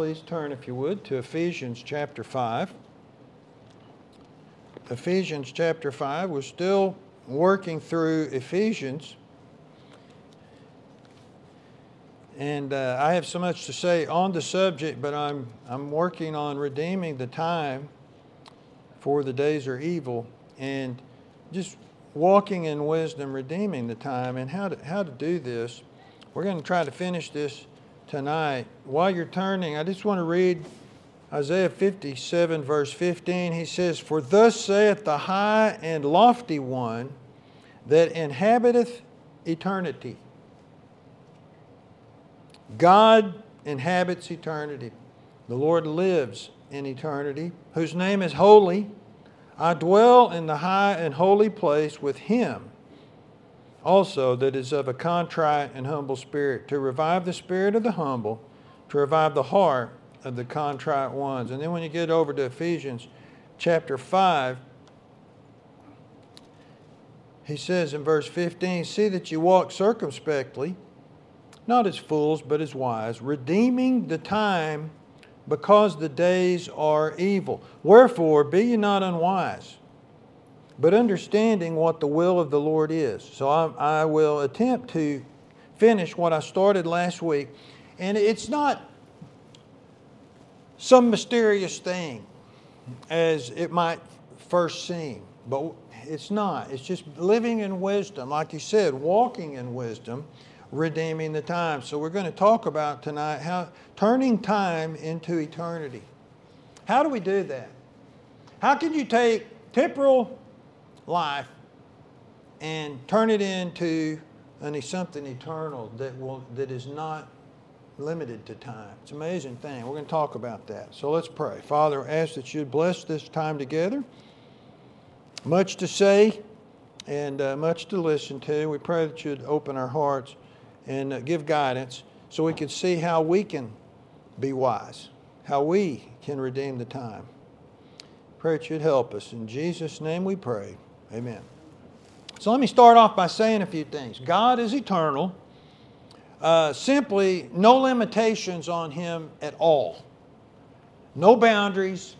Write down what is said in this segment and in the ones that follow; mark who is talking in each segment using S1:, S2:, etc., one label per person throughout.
S1: please turn, if you would, to Ephesians chapter 5. Ephesians chapter 5. We're still working through Ephesians. And uh, I have so much to say on the subject, but I'm, I'm working on redeeming the time for the days are evil and just walking in wisdom, redeeming the time, and how to, how to do this. We're going to try to finish this tonight. While you're turning, I just want to read Isaiah 57, verse 15. He says, For thus saith the high and lofty one that inhabiteth eternity. God inhabits eternity. The Lord lives in eternity, whose name is holy. I dwell in the high and holy place with him also that is of a contrite and humble spirit, to revive the spirit of the humble, to revive the heart of the contrite ones. And then when you get over to Ephesians chapter 5, he says in verse 15, See that you walk circumspectly, not as fools, but as wise, redeeming the time because the days are evil. Wherefore, be ye not unwise but understanding what the will of the Lord is. So I, I, will attempt to finish what I started last week. And it's not some mysterious thing as it might first seem, but it's not. It's just living in wisdom, like you said, walking in wisdom, redeeming the time. So we're going to talk about tonight how turning time into eternity. How do we do that? How can you take temporal life and turn it into an, something eternal that, will, that is not limited to time. It's an amazing thing. We're going to talk about that. So let's pray. Father, I ask that you'd bless this time together. Much to say and uh, much to listen to. We pray that you'd open our hearts and uh, give guidance so we can see how we can be wise, how we can redeem the time. Pray that you'd help us. In Jesus' name we pray. Amen. So let me start off by saying a few things. God is eternal. Uh, simply, no limitations on him at all. No boundaries.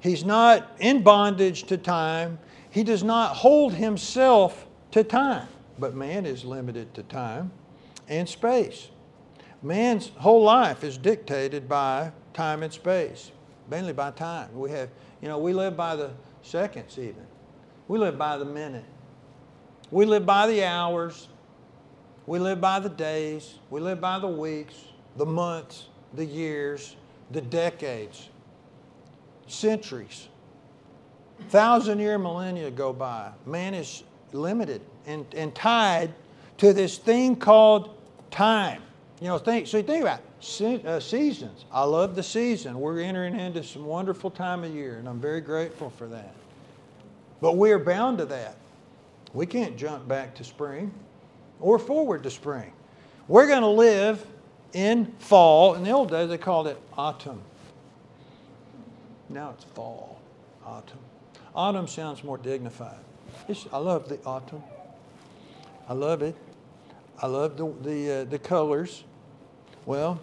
S1: He's not in bondage to time. He does not hold himself to time. But man is limited to time and space. Man's whole life is dictated by time and space, mainly by time. We have, you know, we live by the seconds even. We live by the minute. We live by the hours. We live by the days. We live by the weeks, the months, the years, the decades, centuries. Thousand year millennia go by. Man is limited and, and tied to this thing called time. You know, think, so you think about it. uh, seasons. I love the season. We're entering into some wonderful time of year, and I'm very grateful for that. But we are bound to that. We can't jump back to spring or forward to spring. We're going to live in fall. In the old days, they called it autumn. Now it's fall, autumn. Autumn sounds more dignified. It's, I love the autumn. I love it. I love the, the, uh, the colors. Well,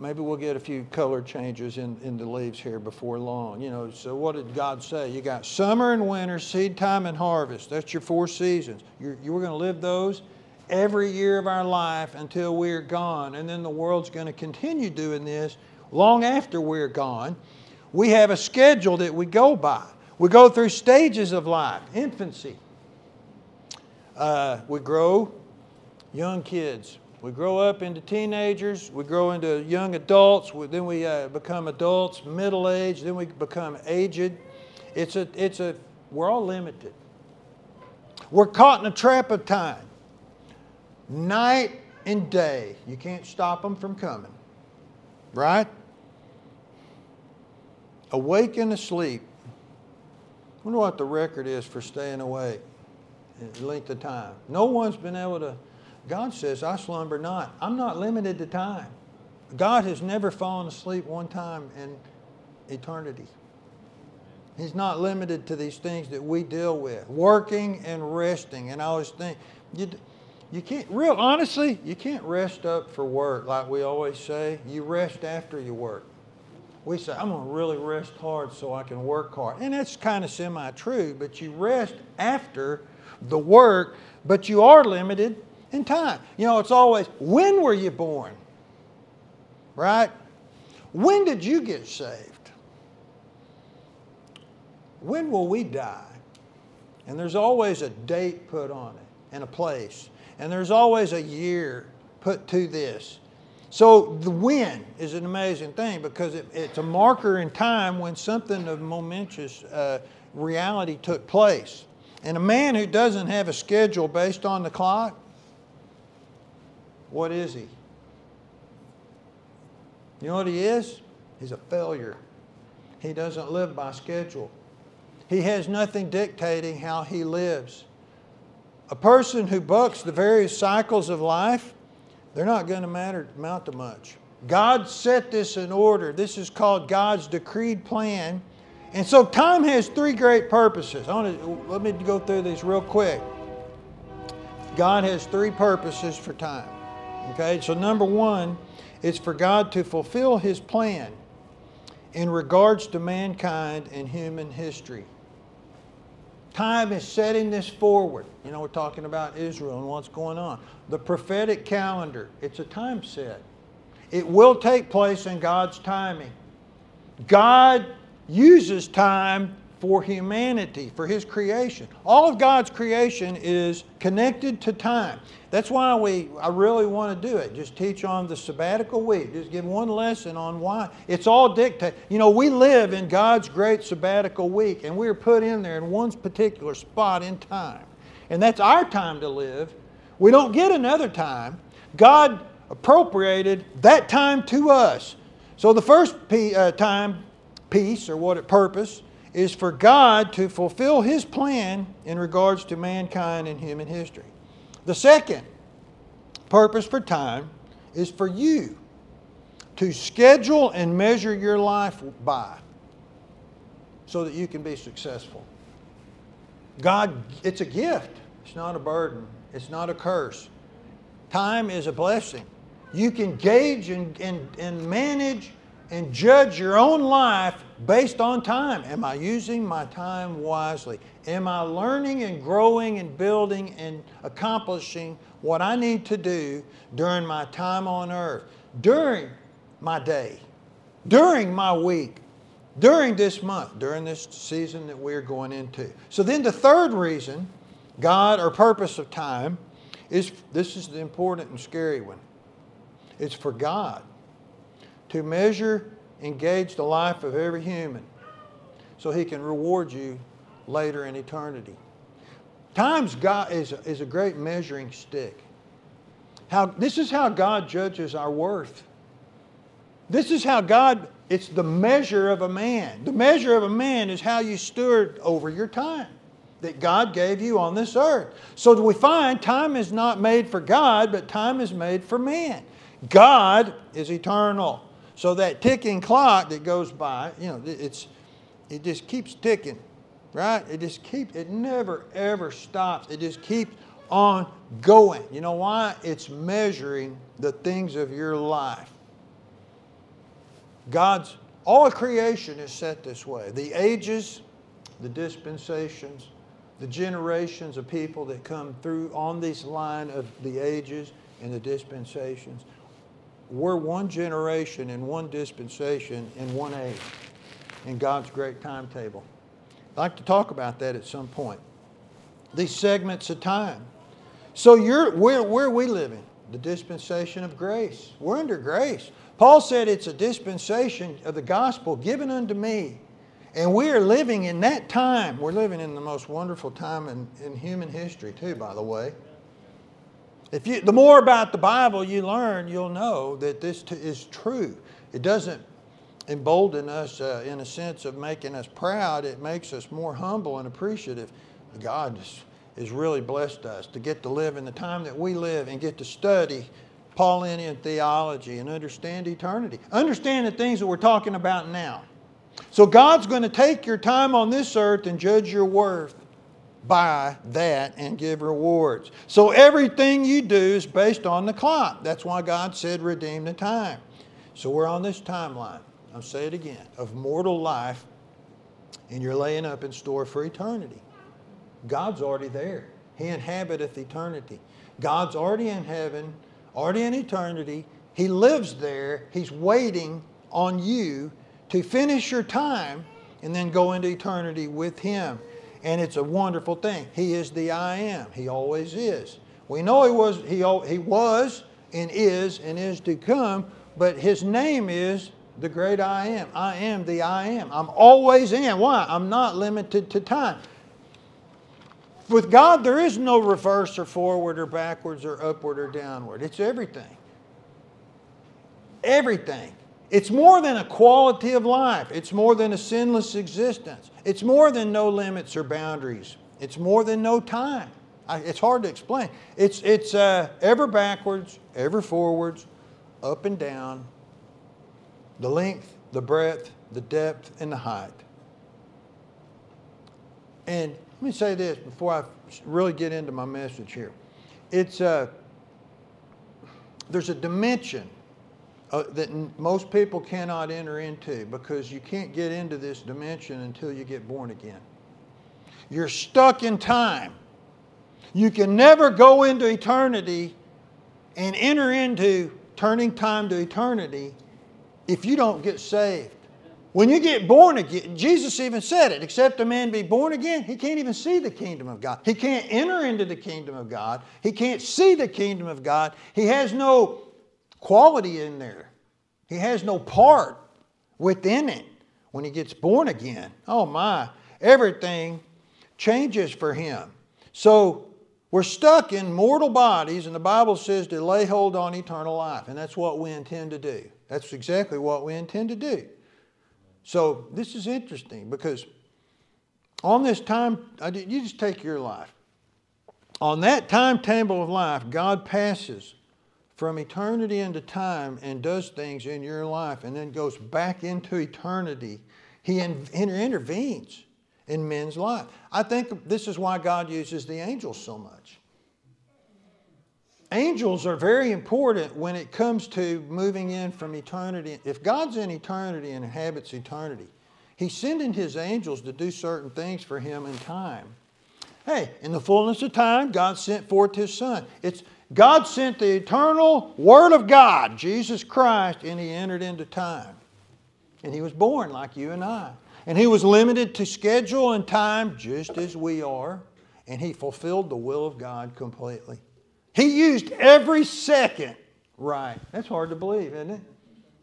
S1: maybe we'll get a few color changes in, in the leaves here before long. You know, so what did God say? You got summer and winter, seed time and harvest. That's your four seasons. You're, you are going to live those every year of our life until we're gone. And then the world's going to continue doing this long after we're gone. We have a schedule that we go by. We go through stages of life infancy. Uh, we grow young kids, we grow up into teenagers, we grow into young adults, then we uh, become adults, middle age, then we become aged. It's a, it's a, we're all limited. We're caught in a trap of time. Night and day. You can't stop them from coming. Right? Awake and asleep. I wonder what the record is for staying awake, length of time. No one's been able to God says, I slumber not. I'm not limited to time. God has never fallen asleep one time in eternity. He's not limited to these things that we deal with, working and resting. And I always think, you, you can't, real honestly, you can't rest up for work like we always say. You rest after you work. we say, I'm going to really rest hard so I can work hard. And that's kind of semi true, but you rest after the work, but you are limited in time. You know, it's always, when were you born? Right? When did you get saved? When will we die? And there's always a date put on it and a place. And there's always a year put to this. So the when is an amazing thing because it, it's a marker in time when something of momentous uh, reality took place. And a man who doesn't have a schedule based on the clock, what is he? You know what he is? He's a failure. He doesn't live by schedule. He has nothing dictating how he lives. A person who bucks the various cycles of life, they're not going to matter amount to much. God set this in order. This is called God's decreed plan. And so time has three great purposes. I want to let me go through these real quick. God has three purposes for time. Okay? So number 1 is for God to fulfill his plan in regards to mankind and human history. Time is setting this forward. You know, we're talking about Israel and what's going on. The prophetic calendar, it's a time set. It will take place in God's timing. God uses time for humanity, for His creation. All of God's creation is connected to time. That's why we, I really want to do it. Just teach on the sabbatical week. Just give one lesson on why. It's all dictated. You know, we live in God's great sabbatical week, and we're put in there in one particular spot in time. And that's our time to live. We don't get another time. God appropriated that time to us. So the first uh, time piece, or what it purpose, is for God to fulfill His plan in regards to mankind and human history. The second purpose for time is for you to schedule and measure your life by so that you can be successful. God, it's a gift, it's not a burden, it's not a curse. Time is a blessing. You can gauge and, and, and manage and judge your own life based on time. Am I using my time wisely? Am I learning and growing and building and accomplishing what I need to do during my time on earth, during my day, during my week, during this month, during this season that we're going into? So then the third reason, God or purpose of time, is this is the important and scary one. It's for God to measure, engage the life of every human so he can reward you later in eternity. Time's God is a, is a great measuring stick. How, this is how God judges our worth. This is how God, it's the measure of a man. The measure of a man is how you steward over your time that God gave you on this earth. So we find time is not made for God, but time is made for man. God is eternal. So that ticking clock that goes by, you know, it's it just keeps ticking, right? It just keeps it never ever stops. It just keeps on going. You know why? It's measuring the things of your life. God's all creation is set this way. The ages, the dispensations, the generations of people that come through on this line of the ages and the dispensations we're one generation in one dispensation in one age in God's great timetable. I'd like to talk about that at some point. These segments of time. So you're where where are we living? The dispensation of grace. We're under grace. Paul said it's a dispensation of the gospel given unto me. And we are living in that time. We're living in the most wonderful time in, in human history, too, by the way. If you, the more about the Bible you learn, you'll know that this t- is true. It doesn't embolden us uh, in a sense of making us proud. It makes us more humble and appreciative. God has really blessed us to get to live in the time that we live and get to study Paulinian theology and understand eternity. Understand the things that we're talking about now. So God's going to take your time on this earth and judge your worth by that and give rewards. So everything you do is based on the clock. That's why God said, redeem the time. So we're on this timeline. I'll say it again, of mortal life, and you're laying up in store for eternity. God's already there. He inhabiteth eternity. God's already in heaven, already in eternity. He lives there. He's waiting on you to finish your time and then go into eternity with Him. And it's a wonderful thing. He is the I am. He always is. We know He was, he, he was and is and is to come, but His name is the great I am. I am the I am. I'm always in. Why? I'm not limited to time. With God, there is no reverse or forward or backwards or upward or downward. It's everything. Everything. It's more than a quality of life. It's more than a sinless existence. It's more than no limits or boundaries. It's more than no time. I, it's hard to explain. It's, it's uh, ever backwards, ever forwards, up and down, the length, the breadth, the depth, and the height. And let me say this before I really get into my message here. It's uh, there's a dimension uh, that n- most people cannot enter into because you can't get into this dimension until you get born again. You're stuck in time. You can never go into eternity and enter into turning time to eternity if you don't get saved. When you get born again, Jesus even said it, except a man be born again, he can't even see the kingdom of God. He can't enter into the kingdom of God. He can't see the kingdom of God. He has no quality in there. He has no part within it when he gets born again. Oh my, everything changes for him. So we're stuck in mortal bodies, and the Bible says to lay hold on eternal life, and that's what we intend to do. That's exactly what we intend to do. So this is interesting because on this time, you just take your life. On that timetable of life, God passes from eternity into time and does things in your life and then goes back into eternity. He intervenes in men's life. I think this is why God uses the angels so much. Angels are very important when it comes to moving in from eternity. If God's in eternity and inhabits eternity, He's sending His angels to do certain things for Him in time. Hey, in the fullness of time, God sent forth His Son. It's God sent the eternal Word of God, Jesus Christ, and He entered into time. And He was born like you and I. And He was limited to schedule and time just as we are. And He fulfilled the will of God completely. He used every second right. That's hard to believe, isn't it?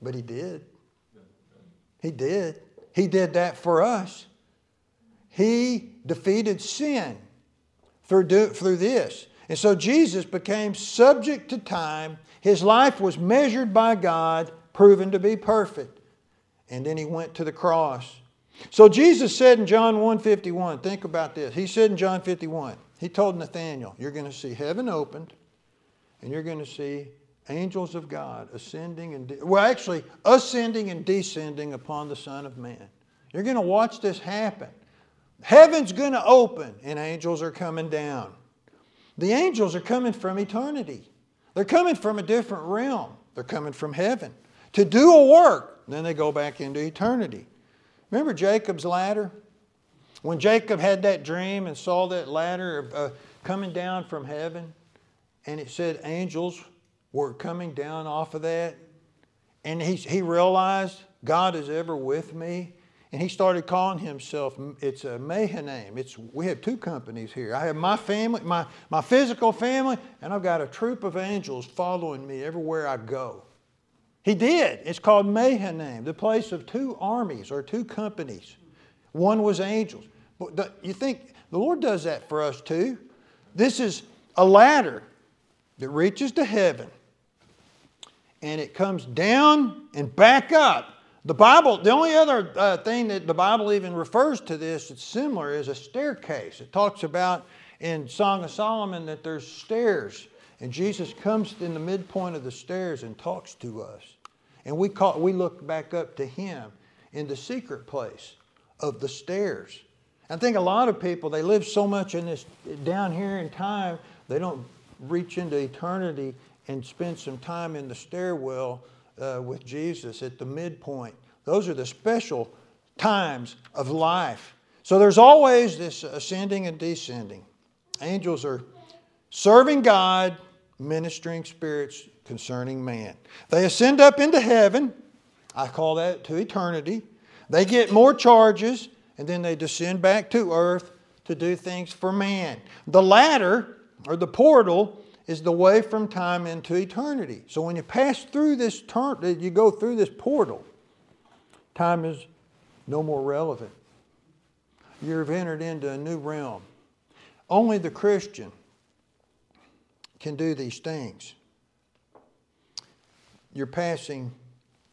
S1: But he did. He did. He did that for us. He defeated sin through, do, through this. And so Jesus became subject to time. His life was measured by God, proven to be perfect. And then he went to the cross. So Jesus said in John 1:51, think about this. He said in John 51, he told Nathanael, You're going to see heaven opened, and you're going to see angels of God ascending and, de- well, actually, ascending and descending upon the Son of Man. You're going to watch this happen. Heaven's going to open, and angels are coming down. The angels are coming from eternity, they're coming from a different realm, they're coming from heaven to do a work. Then they go back into eternity. Remember Jacob's ladder? When Jacob had that dream and saw that ladder uh, coming down from heaven, and it said angels were coming down off of that, and he, he realized God is ever with me. And he started calling himself, it's a Mahanaim. It's, we have two companies here. I have my family, my, my physical family, and I've got a troop of angels following me everywhere I go. He did. It's called Mahanaim, the place of two armies or two companies. One was angels. But you think the Lord does that for us too? This is a ladder that reaches to heaven and it comes down and back up. The Bible, the only other uh, thing that the Bible even refers to this that's similar is a staircase. It talks about in Song of Solomon that there's stairs, and Jesus comes in the midpoint of the stairs and talks to us. And we, call, we look back up to Him in the secret place of the stairs. I think a lot of people, they live so much in this down here in time, they don't reach into eternity and spend some time in the stairwell uh, with Jesus at the midpoint. Those are the special times of life. So there's always this ascending and descending. Angels are serving God, ministering spirits concerning man. They ascend up into heaven. I call that to eternity. They get more charges, and then they descend back to earth to do things for man. The ladder, or the portal, is the way from time into eternity. So when you pass through this turn, you go through this portal, time is no more relevant. You've entered into a new realm. Only the Christian can do these things. You're passing,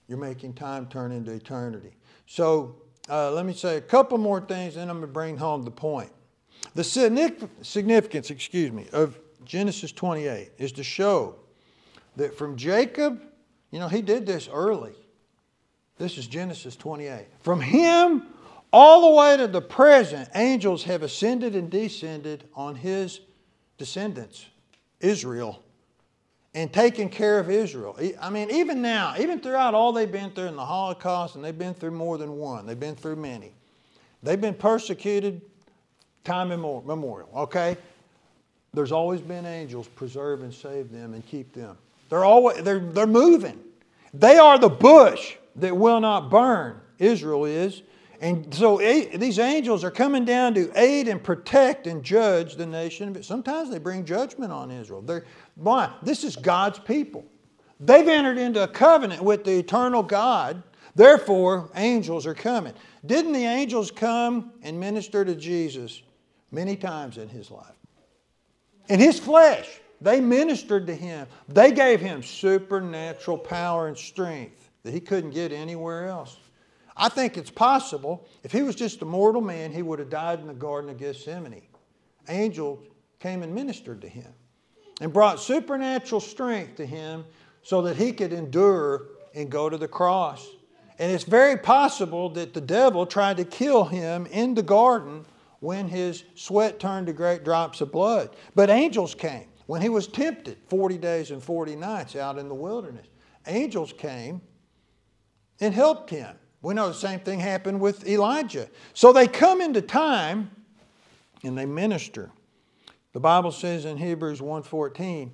S1: you're making time turn into eternity. So uh, let me say a couple more things, then I'm going to bring home the point. The significance, excuse me, of Genesis 28 is to show that from Jacob, you know, he did this early. This is Genesis 28. From him all the way to the present, angels have ascended and descended on his descendants, Israel, and taken care of Israel. I mean, even now, even throughout all they've been through in the Holocaust, and they've been through more than one, they've been through many. They've been persecuted time immemorial, okay? There's always been angels preserve and save them and keep them. They're always they're, they're moving. They are the bush that will not burn. Israel is. And so these angels are coming down to aid and protect and judge the nation. Sometimes they bring judgment on Israel. They're, why? This is God's people. They've entered into a covenant with the eternal God. Therefore, angels are coming. Didn't the angels come and minister to Jesus many times in his life? In his flesh, they ministered to him. They gave him supernatural power and strength that he couldn't get anywhere else. I think it's possible if he was just a mortal man, he would have died in the Garden of Gethsemane. Angels came and ministered to him and brought supernatural strength to him so that he could endure and go to the cross. And it's very possible that the devil tried to kill him in the garden when his sweat turned to great drops of blood. But angels came when he was tempted 40 days and 40 nights out in the wilderness. Angels came and helped him. We know the same thing happened with Elijah. So they come into time and they minister. The Bible says in Hebrews 1:14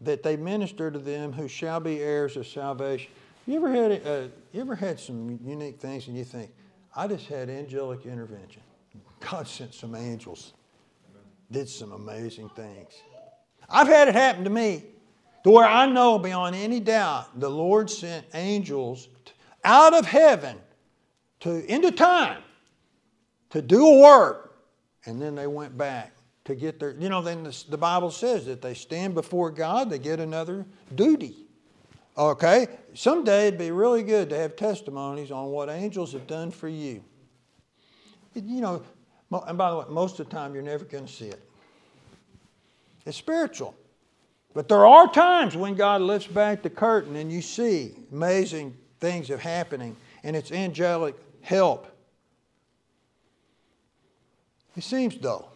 S1: that they minister to them who shall be heirs of salvation. You ever had uh, you ever had some unique things and you think, I just had angelic intervention. God sent some angels, did some amazing things. I've had it happen to me to where I know beyond any doubt the Lord sent angels out of heaven to into time to do a work, and then they went back to get their. You know, then the, the Bible says that they stand before God, they get another duty. Okay, someday it'd be really good to have testimonies on what angels have done for you. You know, and by the way, most of the time you're never going to see it. It's spiritual. But there are times when God lifts back the curtain and you see amazing things are happening and it's angelic help. It seems though.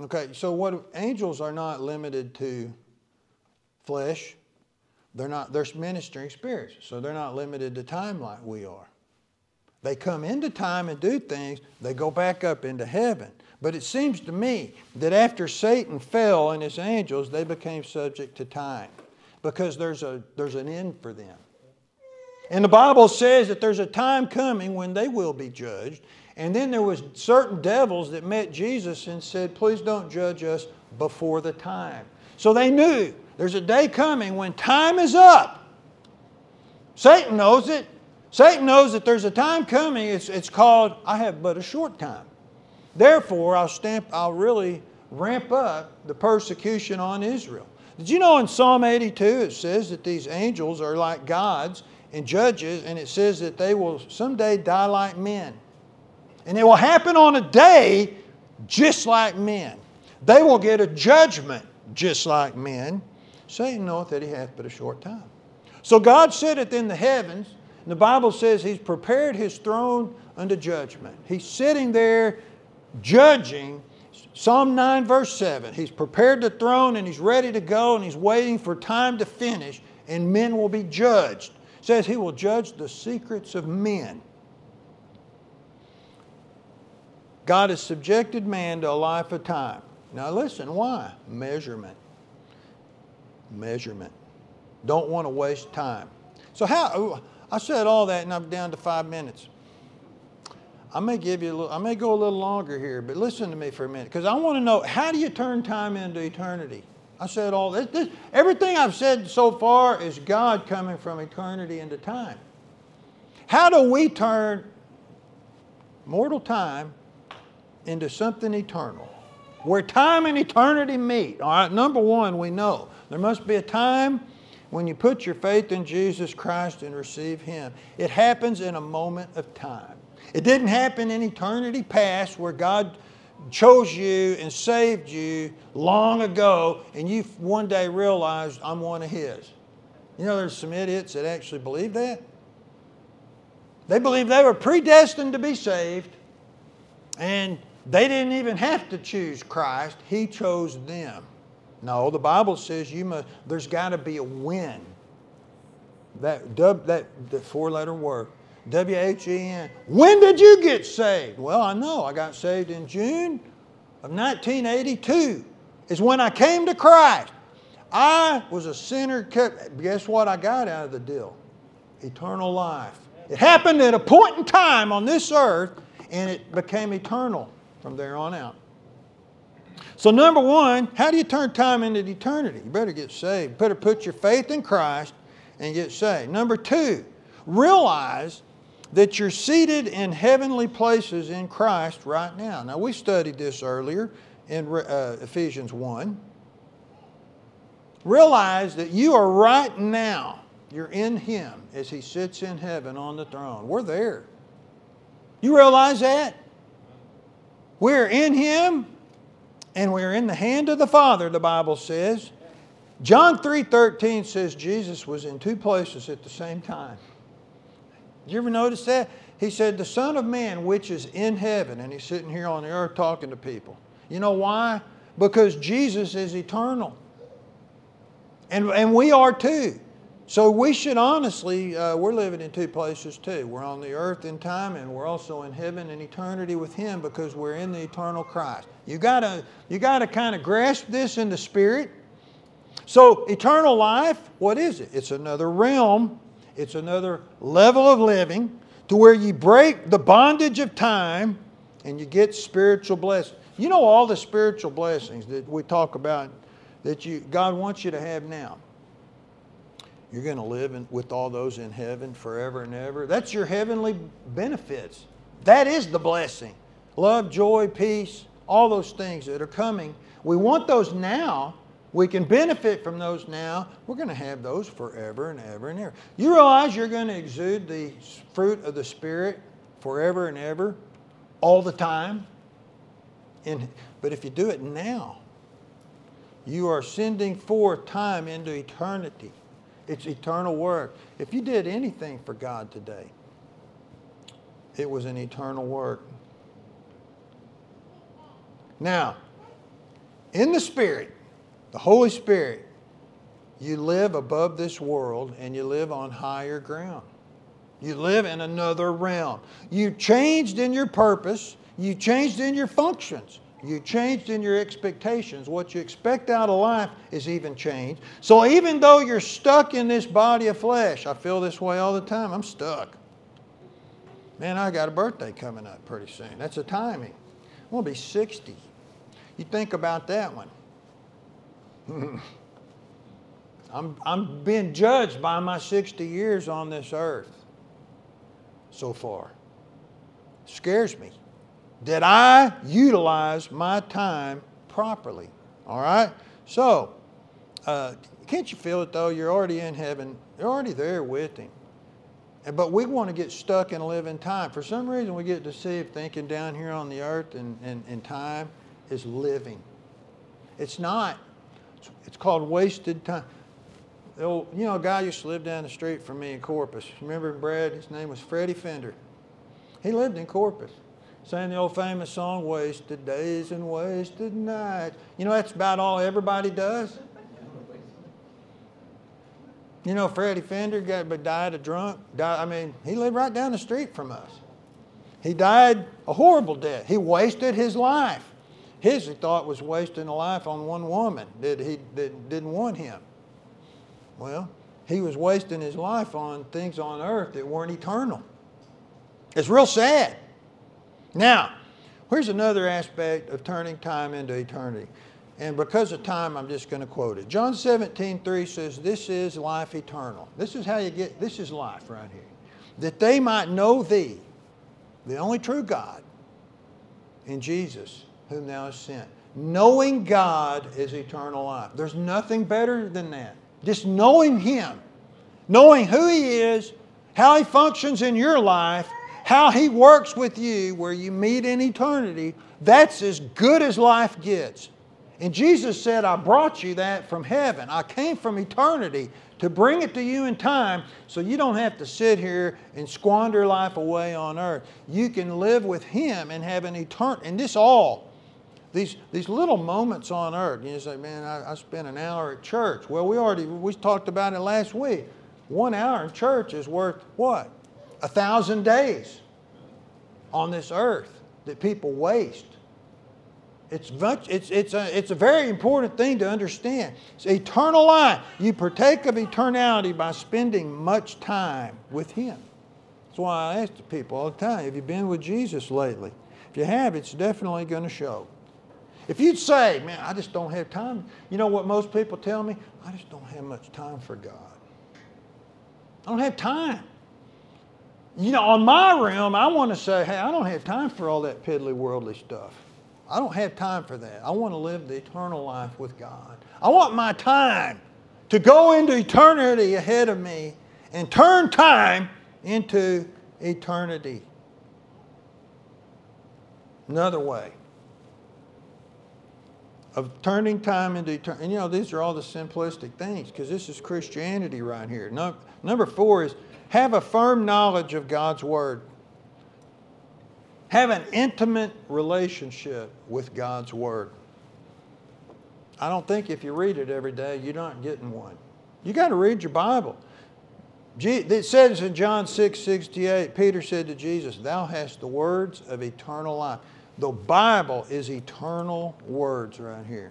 S1: Okay, so what angels are not limited to flesh. They're not they're ministering spirits, so they're not limited to time like we are. They come into time and do things, they go back up into heaven. But it seems to me that after Satan fell and his angels, they became subject to time because there's, a, there's an end for them. And the Bible says that there's a time coming when they will be judged. And then there was certain devils that met Jesus and said, please don't judge us before the time. So they knew there's a day coming when time is up. Satan knows it. Satan knows that there's a time coming, it's, it's called, I have but a short time. Therefore, I'll, stamp, I'll really ramp up the persecution on Israel. Did you know in Psalm 82 it says that these angels are like gods and judges, and it says that they will someday die like men. And it will happen on a day just like men. They will get a judgment just like men. Satan knoweth that he hath but a short time. So God sitteth in the heavens and the Bible says he's prepared his throne unto judgment. He's sitting there judging. Psalm 9, verse 7. He's prepared the throne and he's ready to go and he's waiting for time to finish and men will be judged. It says he will judge the secrets of men. God has subjected man to a life of time. Now listen, why? Measurement. Measurement. Don't want to waste time. So how I said all that and I'm down to five minutes. I may give you a little, I may go a little longer here, but listen to me for a minute because I want to know how do you turn time into eternity? I said all this, this, everything I've said so far is God coming from eternity into time. How do we turn mortal time into something eternal? Where time and eternity meet. All right, number one, we know there must be a time when you put your faith in Jesus Christ and receive Him. It happens in a moment of time. It didn't happen in eternity past where God chose you and saved you long ago and you one day realized I'm one of His. You know, there's some idiots that actually believe that. They believe they were predestined to be saved and they didn't even have to choose Christ, He chose them. No, the Bible says you must, there's got to be a when. That, that, that four letter word. W H E N. When did you get saved? Well, I know. I got saved in June of 1982, is when I came to Christ. I was a sinner. Guess what I got out of the deal? Eternal life. It happened at a point in time on this earth, and it became eternal from there on out. So, number one, how do you turn time into eternity? You better get saved. You better put your faith in Christ and get saved. Number two, realize that you're seated in heavenly places in Christ right now. Now, we studied this earlier in uh, Ephesians 1. Realize that you are right now, you're in Him as He sits in heaven on the throne. We're there. You realize that? We're in Him and we're in the hand of the Father, the Bible says. John 3:13 says Jesus was in two places at the same time. Did you ever notice that? He said, The Son of Man, which is in heaven, and he's sitting here on the earth talking to people. You know why? Because Jesus is eternal. And, and we are too. So we should honestly, uh, we're living in two places too. We're on the earth in time, and we're also in heaven in eternity with Him because we're in the eternal Christ. You gotta, you gotta kind of grasp this in the spirit. So eternal life, what is it? It's another realm it's another level of living to where you break the bondage of time and you get spiritual blessings. You know all the spiritual blessings that we talk about that you God wants you to have now. You're going to live in, with all those in heaven forever and ever. That's your heavenly benefits. That is the blessing. Love, joy, peace, all those things that are coming. We want those now we can benefit from those now. We're going to have those forever and ever and ever. You realize you're going to exude the fruit of the Spirit forever and ever, all the time? And, but if you do it now, you are sending forth time into eternity. It's eternal work. If you did anything for God today, it was an eternal work. Now, in the Spirit, the Holy Spirit, you live above this world and you live on higher ground. You live in another realm. You changed in your purpose, you changed in your functions. You changed in your expectations. What you expect out of life is even changed. So even though you're stuck in this body of flesh, I feel this way all the time. I'm stuck. Man, I got a birthday coming up pretty soon. That's the timing. I'm going to be 60. You think about that one. I'm, I'm being judged by my 60 years on this earth so far. Scares me. Did I utilize my time properly? All right? So, uh, can't you feel it though? You're already in heaven, you're already there with Him. But we want to get stuck and live in time. For some reason, we get deceived thinking down here on the earth and, and, and time is living. It's not. It's called wasted time. Old, you know, a guy used to live down the street from me in Corpus. Remember Brad? His name was Freddie Fender. He lived in Corpus. Sang the old famous song, Wasted Days and Wasted Nights. You know, that's about all everybody does. You know, Freddie Fender got but died a drunk. Died, I mean, he lived right down the street from us. He died a horrible death. He wasted his life. His, he thought, was wasting a life on one woman that he that didn't want him. Well, he was wasting his life on things on earth that weren't eternal. It's real sad. Now, here's another aspect of turning time into eternity. And because of time, I'm just going to quote it. John 17, 3 says, This is life eternal. This is how you get, this is life right here. That they might know thee, the only true God, in Jesus, whom thou hast sent. Knowing God is eternal life. There's nothing better than that. Just knowing Him, knowing who He is, how He functions in your life, how He works with you, where you meet in eternity, that's as good as life gets. And Jesus said, I brought you that from heaven. I came from eternity to bring it to you in time so you don't have to sit here and squander life away on earth. You can live with Him and have an eternal, and this all, these, these little moments on earth. You say, man, I, I spent an hour at church. Well, we already, we talked about it last week. One hour in church is worth what? A thousand days on this earth that people waste. It's, much, it's, it's, a, it's a very important thing to understand. It's eternal life. You partake of eternality by spending much time with Him. That's why I ask the people all the time have you been with Jesus lately? If you have, it's definitely going to show. If you'd say, man, I just don't have time, you know what most people tell me? I just don't have much time for God. I don't have time. You know, on my realm, I want to say, hey, I don't have time for all that piddly worldly stuff. I don't have time for that. I want to live the eternal life with God. I want my time to go into eternity ahead of me and turn time into eternity. Another way of turning time into eternity. And you know, these are all the simplistic things because this is Christianity right here. number four is have a firm knowledge of God's Word. Have an intimate relationship with God's Word. I don't think if you read it every day, you're not getting one. You got to read your Bible. It says in John 6 68, Peter said to Jesus, Thou hast the words of eternal life. The Bible is eternal words right here.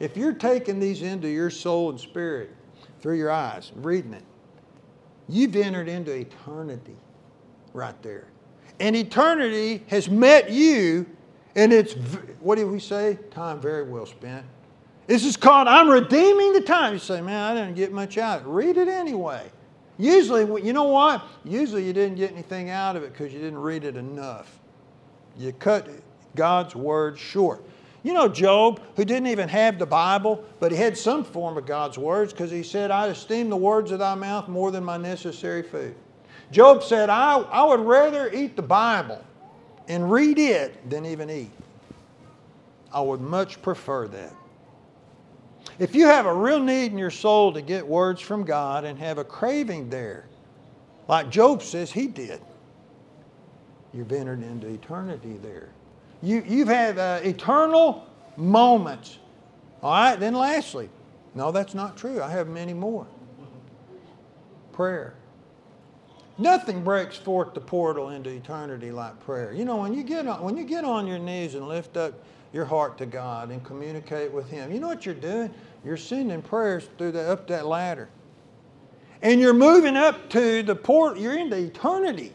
S1: If you're taking these into your soul and spirit through your eyes, reading it, you've entered into eternity right there and eternity has met you, and it's, what do we say? Time very well spent. This is called, I'm redeeming the time. You say, man, I didn't get much out. Read it anyway. Usually, you know what? Usually you didn't get anything out of it because you didn't read it enough. You cut God's word short. You know Job, who didn't even have the Bible, but he had some form of God's words because he said, I esteem the words of thy mouth more than my necessary food. Job said, I, I would rather eat the Bible and read it than even eat. I would much prefer that. If you have a real need in your soul to get words from God and have a craving there, like Job says he did, you've entered into eternity there. You, you've had uh, eternal moments. All right, then lastly, no, that's not true. I have many more. Prayer. Nothing breaks forth the portal into eternity like prayer. You know, when you get on, when you get on your knees and lift up your heart to God and communicate with Him, you know what you're doing? You're sending prayers through the, up that ladder. And you're moving up to the port, you're into eternity.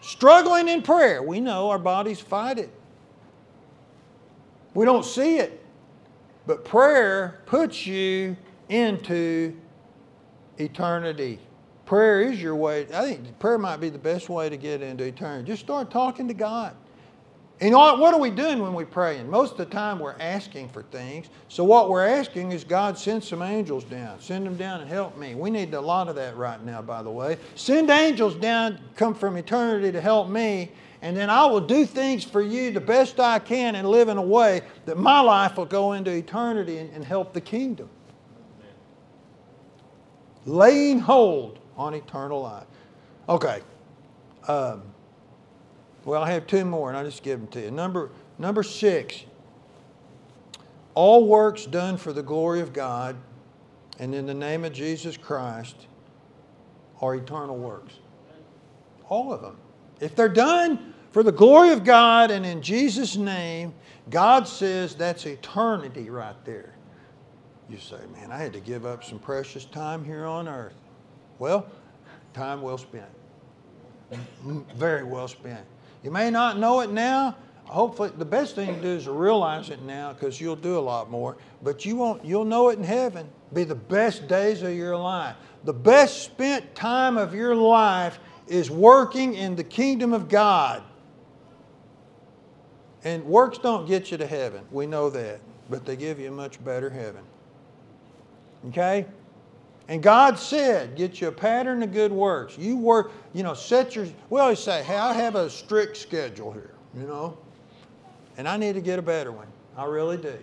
S1: Struggling in prayer. We know our bodies fight it. We don't see it. But prayer puts you into eternity. Prayer is your way. I think prayer might be the best way to get into eternity. Just start talking to God. And what What are we doing when we pray? And most of the time we're asking for things. So what we're asking is God send some angels down. Send them down and help me. We need a lot of that right now, by the way. Send angels down, come from eternity to help me. And then I will do things for you the best I can and live in a way that my life will go into eternity and, and help the kingdom. Laying hold on eternal life. Okay. Um, well, I have two more, and I'll just give them to you. Number, number six all works done for the glory of God and in the name of Jesus Christ are eternal works. All of them. If they're done For the glory of God and in Jesus' name, God says that's eternity right there. You say, man, I had to give up some precious time here on earth. Well, time well spent. Very well spent. You may not know it now. Hopefully, the best thing to do is to realize it now because you'll do a lot more. But you won't. You'll know it in heaven. Be the best days of your life. The best spent time of your life is working in the kingdom of God. And works don't get you to heaven. We know that. But they give you a much better heaven. Okay? And God said, get you a pattern of good works. You work, you know, set your, we always say, hey, I have a strict schedule here, you know, and I need to get a better one. I really do.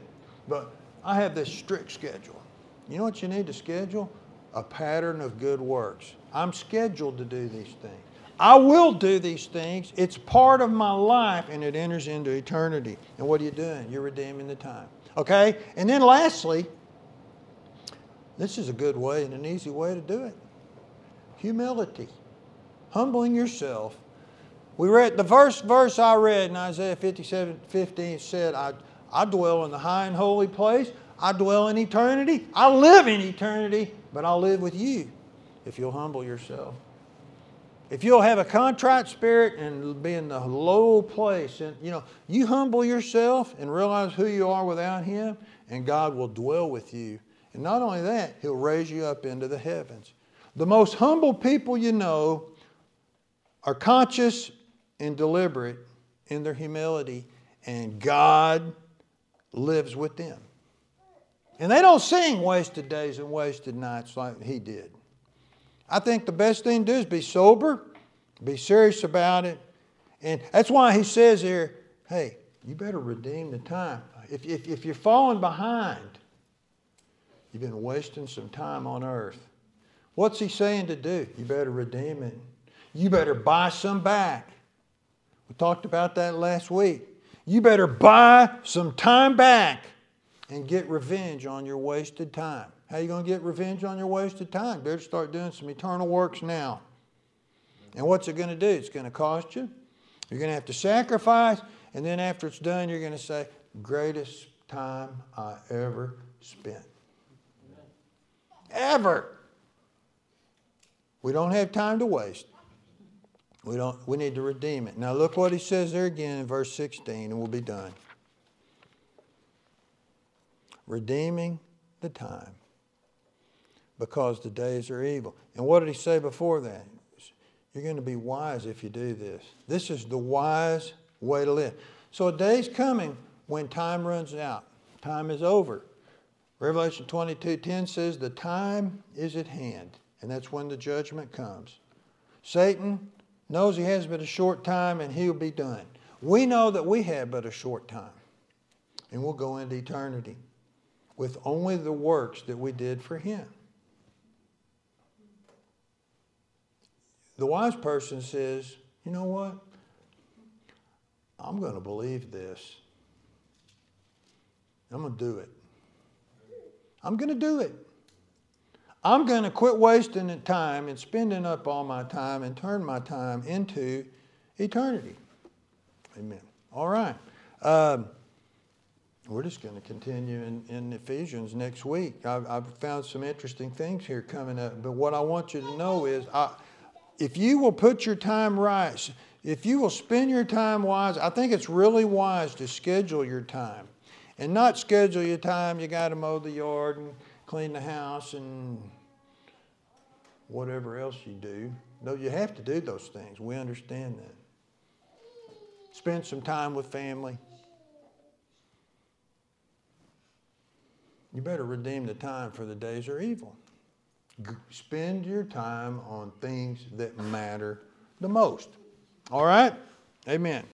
S1: But I have this strict schedule. You know what you need to schedule? A pattern of good works. I'm scheduled to do these things. I will do these things. It's part of my life and it enters into eternity. And what are you doing? You're redeeming the time. Okay? And then lastly, this is a good way and an easy way to do it. Humility. Humbling yourself. We read the first verse I read in Isaiah 57 15 said, I, I dwell in the high and holy place. I dwell in eternity. I live in eternity, but I'll live with you if you'll humble yourself. If you'll have a contrite spirit and be in the low place, and you know, you humble yourself and realize who you are without Him, and God will dwell with you. And not only that, He'll raise you up into the heavens. The most humble people you know are conscious and deliberate in their humility, and God lives with them. And they don't sing wasted days and wasted nights like He did. I think the best thing to do is be sober, be serious about it. And that's why he says here, hey, you better redeem the time. If, if, if you're falling behind, you've been wasting some time on earth. What's he saying to do? You better redeem it. You better buy some back. We talked about that last week. You better buy some time back and get revenge on your wasted time. How are you going to get revenge on your wasted time? Better start doing some eternal works now. And what's it going to do? It's going to cost you. You're going to have to sacrifice. And then after it's done, you're going to say, greatest time I ever spent. Ever. We don't have time to waste. We, don't, we need to redeem it. Now, look what he says there again in verse 16, and we'll be done. Redeeming the time because the days are evil. And what did he say before that? You're going to be wise if you do this. This is the wise way to live. So a day's coming when time runs out. Time is over. Revelation 22:10 says the time is at hand, and that's when the judgment comes. Satan knows he has but a short time and he'll be done. We know that we have but a short time, and we'll go into eternity with only the works that we did for him. The wise person says, you know what? I'm going to believe this. I'm going to do it. I'm going to do it. I'm going to quit wasting time and spending up all my time and turn my time into eternity. Amen. All right. Um, we're just going to continue in, in Ephesians next week. I've, I've, found some interesting things here coming up. But what I want you to know is I, if you will put your time right, if you will spend your time wise, I think it's really wise to schedule your time. And not schedule your time, you got to mow the yard and clean the house and whatever else you do. No, you have to do those things. We understand that. Spend some time with family. You better redeem the time for the days are evil. Spend your time on things that matter the most. All right? Amen.